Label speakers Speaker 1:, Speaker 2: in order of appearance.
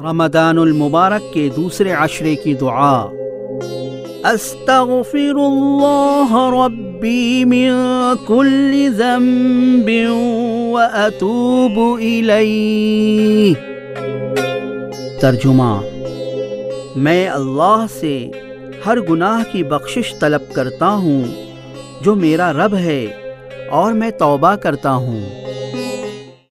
Speaker 1: رمضان المبارک کے دوسرے عشرے کی دعا۔ استغفر اللہ ربی من کل ذنب واتوب الیہ ترجمہ۔ میں اللہ سے ہر گناہ کی بخشش طلب کرتا ہوں جو میرا رب ہے اور میں توبہ کرتا ہوں۔